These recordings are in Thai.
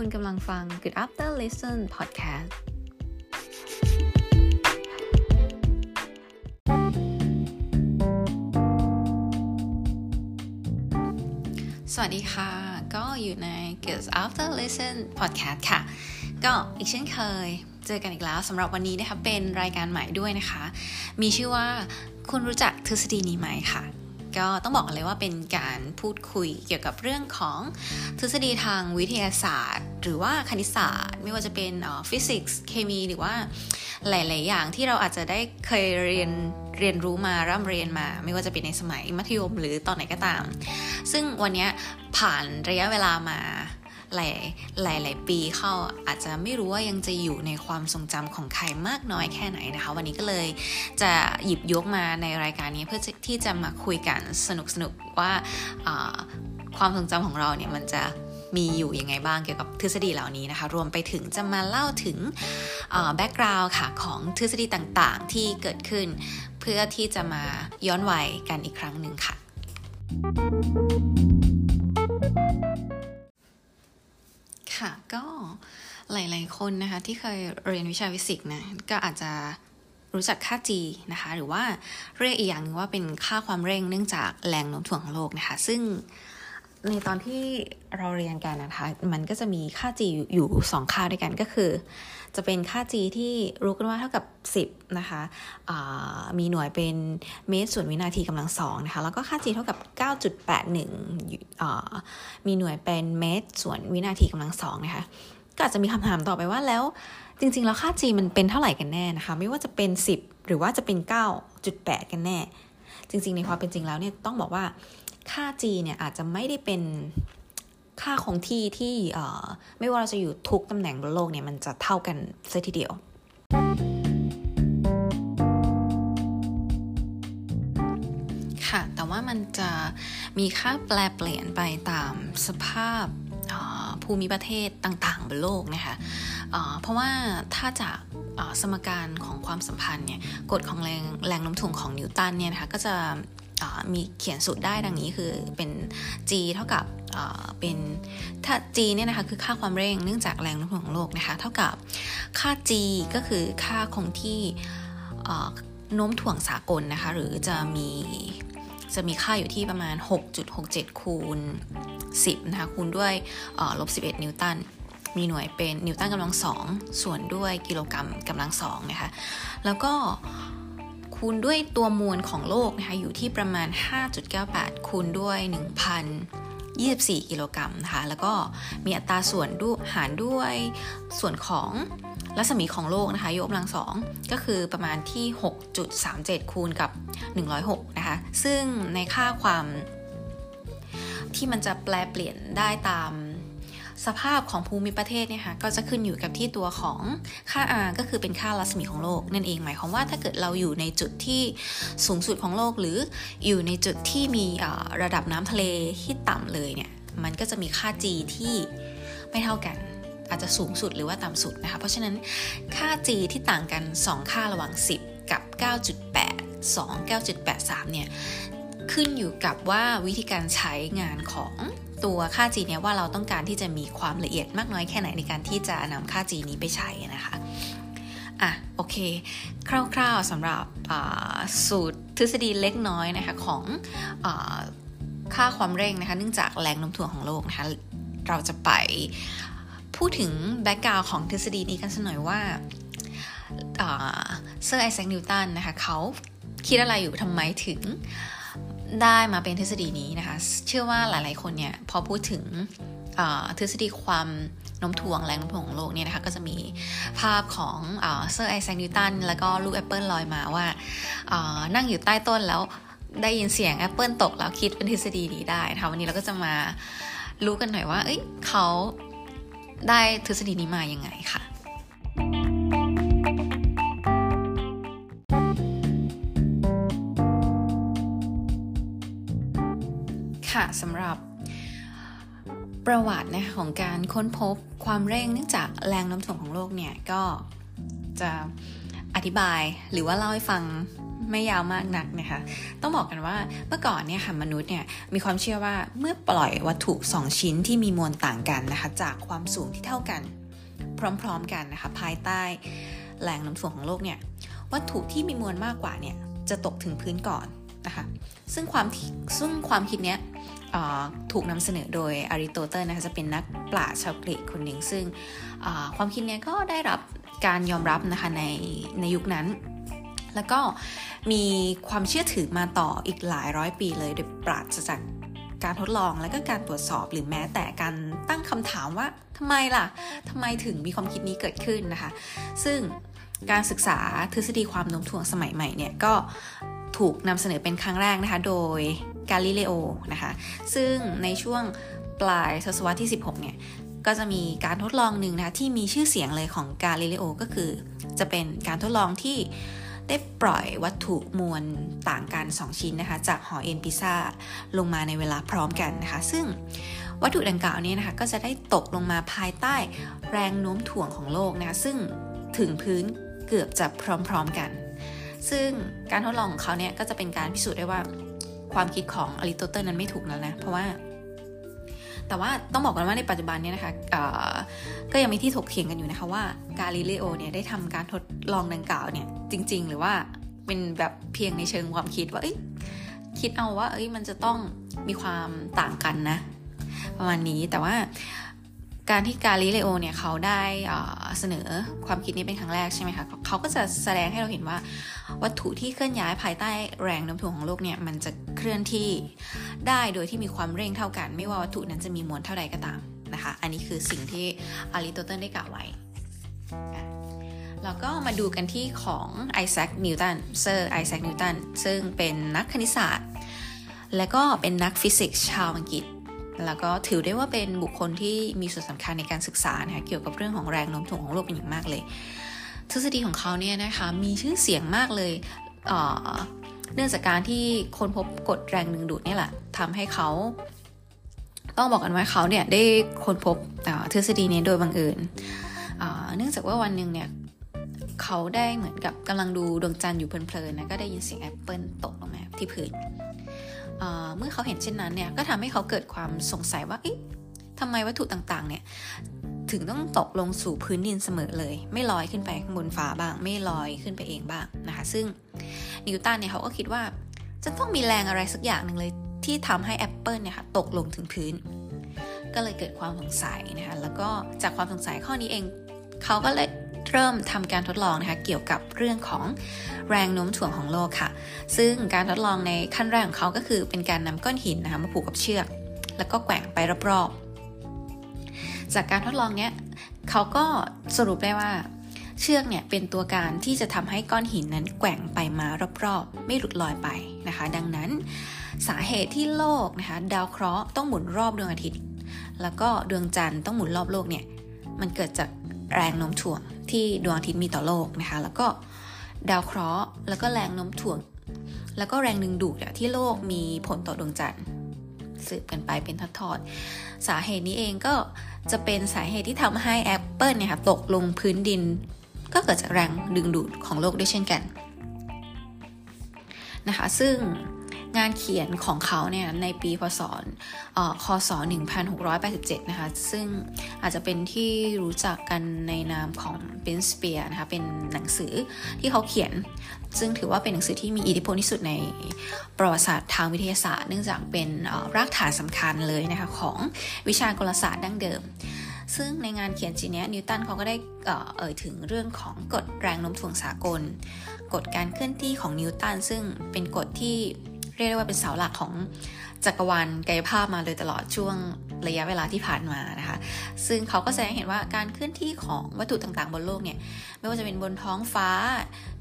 คุณกำลังฟัง Good After Listen Podcast สวัสดีค่ะ ก็อยู่ใน Good After Listen Podcast ค่ะ ก็อีกเช่นเคยเจอกันอีกแล้วสำหรับวันนี้นะคะเป็นรายการใหม่ด้วยนะคะ มีชื่อว่าคุณรู้จักทฤษฎีนี้ไหมค่ะ ก็ต้องบอกเลยว่าเป็นการพูดคุยเกี่ยวกับเรื่องของทฤษฎีทางวิทยาศาสตร์ หรือว่าคณิตศาสตร์ ไม่ว่าจะเป็นฟิสิกส์เคมีหรือว่าหลาย ๆ อย่างที่เราอาจจะได้เคยเรียนเรียนรู้มาร่ำเรียนมา ไม่ว่าจะเป็นในสมัยมัธยมหรือตอนไหนก็ตาม ซึ่งวันนี้ผ่านระยะเวลามา หลายหลายหลายปีเข้าอาจจะไม่รู้ว่ายังจะอยู่ในความทรงจำของใครมากน้อยแค่ไหนนะคะ วันนี้ก็เลยจะหยิบยกมาในรายการนี้เพื่อที่จะมาคุยกันสนุกสนุกว่าความทรงจำของเราเนี่ยมันจะมีอยู่ยังไงบ้างเกี่ยวกับทฤษฎีเหล่านี้นะคะ รวมไปถึงจะมาเล่าถึง background ค่ะของทฤษฎีต่างๆ ที่เกิดขึ้น เพื่อที่จะมาย้อนวัยกันอีกครั้งหนึ่งค่ะ ค่ะ ก็หลาย ๆ คนนะคะ ที่เคยเรียนวิชาฟิสิกส์นะก็อาจจะรู้จักค่า g นะคะ หรือว่าเรียกอีกอย่างนึงว่าเป็นค่าความเร่งเนื่องจากแรงโน้มถ่วงของโลกนะคะ ซึ่ง ในตอนที่เราเรียนกันนะคะ มันก็จะมีค่า g อยู่สองค่าด้วยกันก็คือ จะเป็นค่า g ที่รู้กันว่าเท่ากับ 10 นะคะมีหน่วยเป็นเมตรส่วนวินาทีกำลังสองนะคะ แล้วก็ค่า g เท่ากับ 9.81 มีหน่วยเป็นเมตรส่วนวินาทีกำลังสองนะคะ ก็อาจจะมีคำถามต่อไปว่าแล้วจริง ๆ แล้วค่า g มันเป็นเท่าไหร่กันแน่นะคะ ไม่ว่าจะเป็น 10 หรือว่าจะเป็น 9.8 กันแน่ จริง ๆ ในความเป็นจริงแล้วเนี่ยต้องบอกว่า ค่า g เนี่ยอาจจะไม่ได้เป็นค่าคงที่ที่ไม่ว่าเราจะอยู่ทุกตำแหน่งบนโลกเนี่ยมันจะเท่ากันเสียทีเดียว ค่ะ แต่ว่ามันจะมีค่าแปลเปลี่ยนไปตามสภาพภูมิประเทศต่างๆ บนโลกนะคะเพราะว่าถ้าจากสมการของความสัมพันธ์เนี่ยกฎของแรงแรงโน้มถ่วงของนิวตันเนี่ยนะคะก็จะ มีเขียนสูตรได้ดังนี้คือเป็น g เท่ากับเป็นถ้า g เนี่ยนะคะคือค่าความเร่งเนื่องจากแรงโน้มถ่วงของโลกนะคะเท่ากับค่า g ก็คือค่าคงที่โน้มถ่วงสากลนะคะหรือจะมีจะมีค่าอยู่ที่ประมาณ 6.67 คูณ 10 นะคะ คูณด้วยลบ 11 นิวตัน มีหน่วยเป็นนิวตันกำลังสองส่วนด้วยกิโลกรัมกำลังสองนะคะ แล้วก็ คูณด้วยตัวมวลของโลกนะคะอยู่ที่ประมาณ 5.98 คูณด้วย 1,024 กิโลกรัมนะคะแล้วก็มีอัตราส่วนดูหารด้วยส่วนของรัศมีของโลกนะคะยกกำลังสองก็คือประมาณที่ 6.37 คูณกับ 106 นะคะ ซึ่งในค่าความที่มันจะแปลเปลี่ยนได้ตาม สภาพของภูมิประเทศเนี่ยค่ะก็จะขึ้นอยู่กับที่ตัวของค่า r ก็คือเป็นค่ารัศมีของโลกนั่นเองหมายความว่าถ้าเกิดเราอยู่ในจุดที่สูงสุดของโลก หรืออยู่ในจุดที่มีระดับน้ำทะเลที่ต่ำเลยเนี่ยมันก็จะมีค่า g ที่ไม่เท่ากันอาจจะสูงสุดหรือว่าต่ำสุดนะคะ เพราะฉะนั้นค่า g ที่ต่างกัน 2 ค่าระหว่าง 10 กับ 9.8 2 9.83 เนี่ย ขึ้นอยู่กับว่าวิธีการใช้งานของ ตัวค่า G เนี่ยว่าเราต้องการที่จะมีความละเอียดมากน้อยแค่ไหนในการที่จะนำค่า G นี้ไปใช้นะคะอะโอเค คร่าวๆสำหรับสูตรทฤษฎีเล็กน้อยนะคะของอค่าความเร่งนะคะเนื่องจากแรงโน้มถ่วงของโลกนะคะเราจะไปพูดถึง background ของทฤษฎีนี้กันสักหน่อยว่าเซอร์ไอแซคนิวตันนะคะเขาคิดอะไรอยู่ทำไมถึง ได้มาเป็นทฤษฎีนี้นะคะ เชื่อว่าหลาย ๆ คนเนี่ยพอพูดถึงทฤษฎีความโน้มถ่วงแรงโน้มถ่วงของโลกเนี่ยนะคะก็จะมีภาพของเซอร์ไอแซคนิวตันแล้วก็ลูกแอปเปิลลอยมาว่านั่งอยู่ใต้ต้นแล้วได้ยินเสียงแอปเปิลตกแล้วคิดเป็นทฤษฎีนี้ได้ค่ะวันนี้เราก็จะมารู้กันหน่อยว่าเอ้ยเขาได้ทฤษฎีนี้มายังไงค่ะ ค่ะสำหรับประวัตินะคะของการค้นพบความเร่งเนื่องจากแรงโน้มถ่วงของโลกเนี่ยก็จะอธิบายหรือว่าเล่าให้ฟังไม่ยาวมากนักนะคะ ต้องบอกกันว่าเมื่อก่อนเนี่ยค่ะมนุษย์เนี่ยมีความเชื่อว่าเมื่อปล่อยวัตถุ 2 ชิ้นที่มีมวลต่างกันนะคะจากความสูงที่เท่ากัน พร้อมๆกันนะคะภายใต้แหล่งน้ำถ่วงของโลกเนี่ยวัตถุที่มีมวลมากกว่าเนี่ยจะตกถึงพื้นก่อน นะคะซึ่งความซึ่งความคิดเนี้ยถูกนำเสนอโดยอริโตเติลนะคะจะเป็นนักปราชญ์ชาวกรีกคนหนึ่งซึ่งความคิดนี้ก็ได้รับการยอมรับนะคะในในยุคนั้น แล้วก็มีความเชื่อถือมาต่ออีกหลายร้อยปีเลยโดยปราศจากการทดลองและก็การตรวจสอบหรือแม้แต่การตั้งคำถามว่าทำไมล่ะทำไมถึงมีความคิดนี้เกิดขึ้นนะคะ ซึ่ง การศึกษาทฤษฎีความโน้มถ่วงสมัยใหม่เนี่ยก็ถูกนำเสนอเป็นครั้งแรกนะคะ โดยกาลิเลโอนะคะ ซึ่งในช่วงปลายศตวรรษที่ 16 เนี่ย ก็จะมีการทดลองหนึ่งนะคะที่มีชื่อเสียงเลยของกาลิเลโอก็คือ จะเป็นการทดลองที่ได้ปล่อยวัตถุมวลต่างกัน 2 ชิ้นนะคะ จากหอเอ็นพิซาลงมาในเวลาพร้อมกันนะคะ ซึ่งวัตถุดังกล่าวนี้นะคะ ก็จะได้ตกลงมาภายใต้แรงโน้มถ่วงของโลกนะคะ ซึ่งถึงพื้น เกือบจะพร้อมๆกัน ซึ่งการทดลองของเขาเนี่ยก็จะเป็นการพิสูจน์ได้ว่าความคิดของอริสโตเติลนั้นไม่ถูกแล้วนะ เพราะว่า แต่ว่าต้องบอกกันว่าในปัจจุบันเนี้นะคะก็ยังมีที่ถกเถียงกันอยู่นะคะว่ากาลิเลโอเนี่ยได้ทำการทดลองดังกล่าวเนี่ยจริง ๆ หรือว่าเป็นแบบเพียงในเชิงความคิดว่าคิดเอาว่า เอ้ยมันจะต้องมีความต่างกันนะ ประมาณนี้แต่ว่า การที่กาลิเลโอเนี่ยเขาได้เสนอความคิดนี้เป็นครั้งแรกใช่ไหมคะเขาก็จะแสดงให้เราเห็นว่าวัตถุที่เคลื่อนย้ายภายใต้แรงโน้มถ่วงของโลกเนี่ยมันจะเคลื่อนที่ได้โดยที่มีความเร่งเท่ากัน ไม่ว่าวัตถุนั้นจะมีมวลเท่าใดก็ตามนะคะ อันนี้คือสิ่งที่อริสโตเติลได้กล่าวไว้แล้วก็มาดูกันที่ของไอแซคนิวตันเซอร์ไอแซคนิวตันซึ่งเป็นนักคณิตศาสตร์ และก็เป็นนักฟิสิกส์ชาวอังกฤษ แล้วก็ถือได้ว่าเป็นบุคคลที่มีส่วนสำคัญในการศึกษานะคะเกี่ยวกับเรื่องของแรงโน้มถ่วงของโลกเป็นอย่างมากเลย ทฤษฎีของเขาเนี่ยนะคะมีชื่อเสียงมากเลยเเนื่องจากการที่คนพบกฎแรงดึงดูดนี่แหละทำให้เขาต้องบอกกันว่าเขาเนี่ยได้ค้นพบทฤษฎีนี้โดยบังเอิญเนื่องจากว่าวันหนึ่งเนี่ยเขาได้เหมือนกับกำลังดูดวงจันทร์อยู่เพลินๆนะก็ได้ยินเสียงแอปเปิลตกลงมาที่พื้น เมื่อเขาเห็นเช่นนั้นเนี่ยก็ทำให้เขาเกิดความสงสัยว่าทำไมวัตถุต่างๆเนี่ยถึงต้องตกลงสู่พื้นดินเสมอเลย ไม่ลอยขึ้นไปข้างบนฟ้าบ้าง ไม่ลอยขึ้นไปเองบ้างนะคะ ซึ่งนิวตันเนี่ยเขาก็คิดว่าจะต้องมีแรงอะไรสักอย่างหนึ่งเลยที่ทำให้แอปเปิลเนี่ยค่ะตกลงถึงพื้น ก็เลยเกิดความสงสัยนะคะแล้วก็จากความสงสัยข้อนี้เอง เขาก็เลย เริ่มทำการทดลองนะคะเกี่ยวกับเรื่องของแรงโน้มถ่วงของโลกค่ะ ซึ่งการทดลองในขั้นแรกของเขาก็คือเป็นการนำก้อนหินนะคะมาผูกกับเชือก แล้วก็แกว่งไปรอบๆ จากการทดลองเนี้ยเขาก็สรุปได้ว่าเชือกเนี่ยเป็นตัวการที่จะทำให้ก้อนหินนั้นแกว่งไปมารอบๆ ไม่หลุดลอยไปนะคะ ดังนั้นสาเหตุที่โลกนะคะดาวเคราะห์ต้องหมุนรอบดวงอาทิตย์ แล้วก็ดวงจันทร์ต้องหมุนรอบโลกเนี่ยมันเกิดจากแรงโน้มถ่วง ที่ดวงอาทิตย์มีต่อโลกนะคะ แล้วก็ดาวเคราะห์แล้วก็แรงโน้มถ่วง แล้วก็แรงดึงดูดที่โลกมีผลต่อดวงจันทร์สืบกันไปเป็นทอดๆสาเหตุนี้เองก็จะเป็นสาเหตุที่ทำให้แอปเปิลเนี่ยค่ะตกลงพื้นดิน ก็เกิดจากแรงดึงดูดของโลกด้วยเช่นกันนะคะ ซึ่ง งานเขียนของเขาเนี่ยในปีพศคศ 1687 นะคะ ซึ่งอาจจะเป็นที่รู้จักกันในนามของเบนสเปียร์นะคะ เป็นหนังสือที่เขาเขียน ซึ่งถือว่าเป็นหนังสือที่มีอิทธิพลที่สุดในประวัติศาสตร์ทางวิทยาศาสตร์ เนื่องจากเป็นรากฐานสำคัญเลยนะคะของวิชากลศาสตร์ดั้งเดิมซึ่งในงานเขียนจีนี้นิวตันเขาก็ได้เอ่ยถึงเรื่องของกฎแรงโน้มถ่วงสากล กฎการเคลื่อนที่ของนิวตันซึ่งเป็นกฎที่ เรียกได้ว่าเป็นเสาหลักของจักรวาลกายภาพมาเลยตลอดช่วงระยะเวลาที่ผ่านมานะคะ ซึ่งเขาก็แสดงเห็นว่าการเคลื่อนที่ของวัตถุต่างๆ บนโลกเนี่ย ไม่ว่าจะเป็นบนท้องฟ้า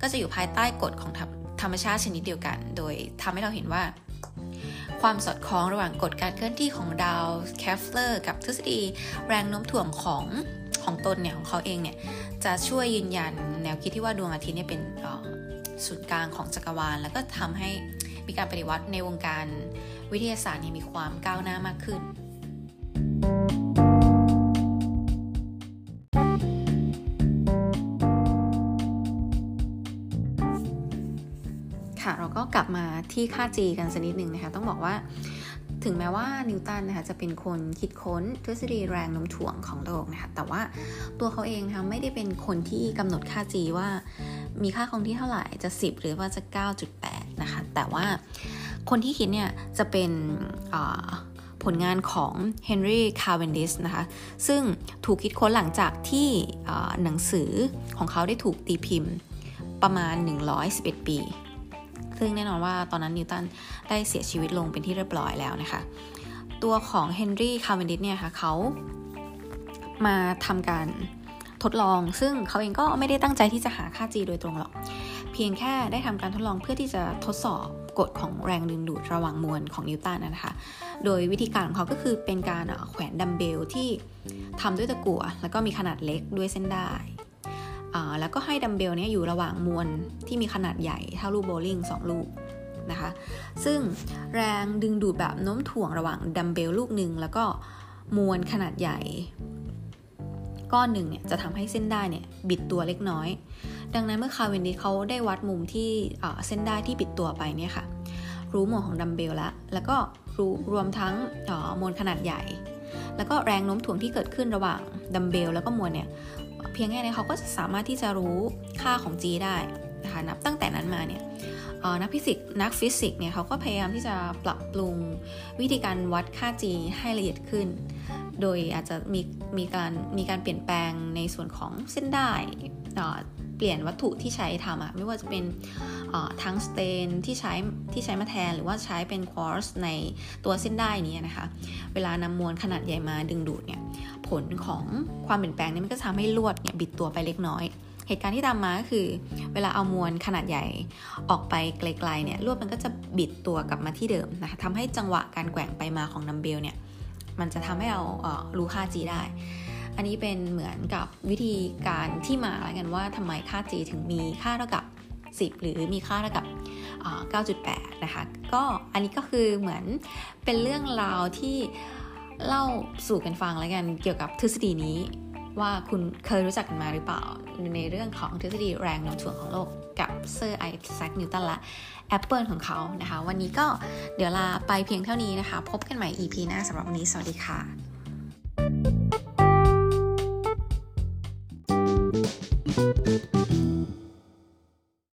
ก็จะอยู่ภายใต้กฎของธรรมชาติชนิดเดียวกัน โดยทำให้เราเห็นว่า ความสอดคล้องระหว่างกฎการเคลื่อนที่ของดาวเคปเลอร์กับทฤษฎีแรงโน้มถ่วงของของตนเนี่ยของเขาเองเนี่ยจะช่วยยืนยันแนวคิดที่ว่าดวงอาทิตย์เนี่ยเป็นศูนย์กลางของจักรวาล แล้วก็ทำให้ มีการปฏิวัติในวงการวิทยาศาสตร์มีความก้าวหน้ามากขึ้น ค่ะเราก็กลับมาที่ค่า G กันสักนิดหนึ่งนะคะ ต้องบอกว่าถึงแม้ว่านิวตันนะคะจะเป็นคนคิดค้นทฤษฎีแรงโน้มถ่วงของโลกนะคะแต่ว่าตัวเขาเองนะคะไม่ได้เป็นคนที่กำหนดค่า G ว่ามีค่าคงที่เท่าไหร่จะ 10 หรือว่าจะ 9.8 นะคะ แต่ว่าคนที่คิดเนี่ยจะเป็นผลงานของเฮนรี่คาร์เวนดิสนะคะ ซึ่งถูกคิดค้นหลังจากที่หนังสือของเขาได้ถูกตีพิมพ์ประมาณ 111 ปี ซึ่งแน่นอนว่าตอนนั้นนิวตันได้เสียชีวิตลงเป็นที่เรียบร้อยแล้วนะคะ ตัวของเฮนรี่คาร์เวนดิสเนี่ยค่ะเขามาทำการทดลอง ซึ่งเขาเองก็ไม่ได้ตั้งใจที่จะหาค่า G โดยตรงหรอก เพียงแค่ได้ทำการทดลองเพื่อที่จะทดสอบกฎของแรงดึงดูดระหว่างมวลของนิวตันนะคะ โดยวิธีการของเขาก็คือเป็นการแขวนดัมเบลที่ทำด้วยตะกั่วแล้วก็มีขนาดเล็กด้วยเส้นด้ายแล้วก็ให้ดัมเบลนี้อยู่ระหว่างมวลที่มีขนาดใหญ่เท่าลูกโบลิ่ง2 ลูกนะคะ ซึ่งแรงดึงดูดแบบโน้มถ่วงระหว่างดัมเบลลูกหนึ่งแล้วก็มวลขนาดใหญ่ ก้อนหนึ่งเนี่ยจะทำให้เส้นด้ายเนี่ยบิดตัวเล็กน้อย ดังนั้นเมื่อคาเวนดิชเขาได้วัดมุมที่เส้นด้ายที่บิดตัวไปเนี่ยค่ะ รู้มวลของดัมเบลแล้วแล้วก็รู้รวมทั้งมวลขนาดใหญ่ แล้วก็แรงโน้มถ่วงที่เกิดขึ้นระหว่างดัมเบลแล้วก็มวลเนี่ยเพียงแค่นี้เขาก็จะสามารถที่จะรู้ค่าของ g ได้นะคะนับตั้งแต่นั้นมาเนี่ย นักฟิสิกส์นักฟิสิกส์เนี่ยเขาก็พยายามที่จะปรับปรุงวิธีการวัดค่า g ให้ละเอียดขึ้น โดยอาจจะมีมีการมีการเปลี่ยนแปลงในส่วนของเส้นด้ายเปลี่ยนวัตถุที่ใช้ทำอะไม่ว่าจะเป็นทังสเตนที่ใช้ที่ใช้มาแทนหรือว่าใช้เป็นควอตซ์ในตัวเส้นด้ายนี้นะคะ เวลานำมวลขนาดใหญ่มาดึงดูดเนี่ยผลของความเปลี่ยนแปลงนี้มันก็ทำให้ลวดเนี่ยบิดตัวไปเล็กน้อย เหตุการณ์ที่ตามมาก็คือ เวลาเอามวลขนาดใหญ่ออกไปไกลๆเนี่ยลวดมันก็จะบิดตัวกลับมาที่เดิมนะคะทำให้จังหวะการแกว่งไปมาของนัมเบลเนี่ยมันจะทำให้เรารู้ค่า G ได้ อันนี้เป็นเหมือนกับวิธีการที่มาแล้วกันว่าทำไมค่า G ถึงมีค่าเท่ากับ 10 หรือมีค่าเท่ากับ9.8 นะคะ ก็อันนี้ก็คือเหมือนเป็นเรื่องราวที่เล่าสู่กันฟังแล้วกันเกี่ยวกับทฤษฎีนี้ ว่าคุณเคยรู้จักกันมาหรือเปล่า ในเรื่องของทฤษฎีแรงโน้มถ่วงของโลกกับเซอร์ไอแซคนิวตันและแอปเปิลของเขานะคะ วันนี้ก็เดี๋ยวลาไปเพียงเท่านี้นะคะ พบกันใหม่ EP หน้าสำหรับวันนี้ สวัสดีค่ะ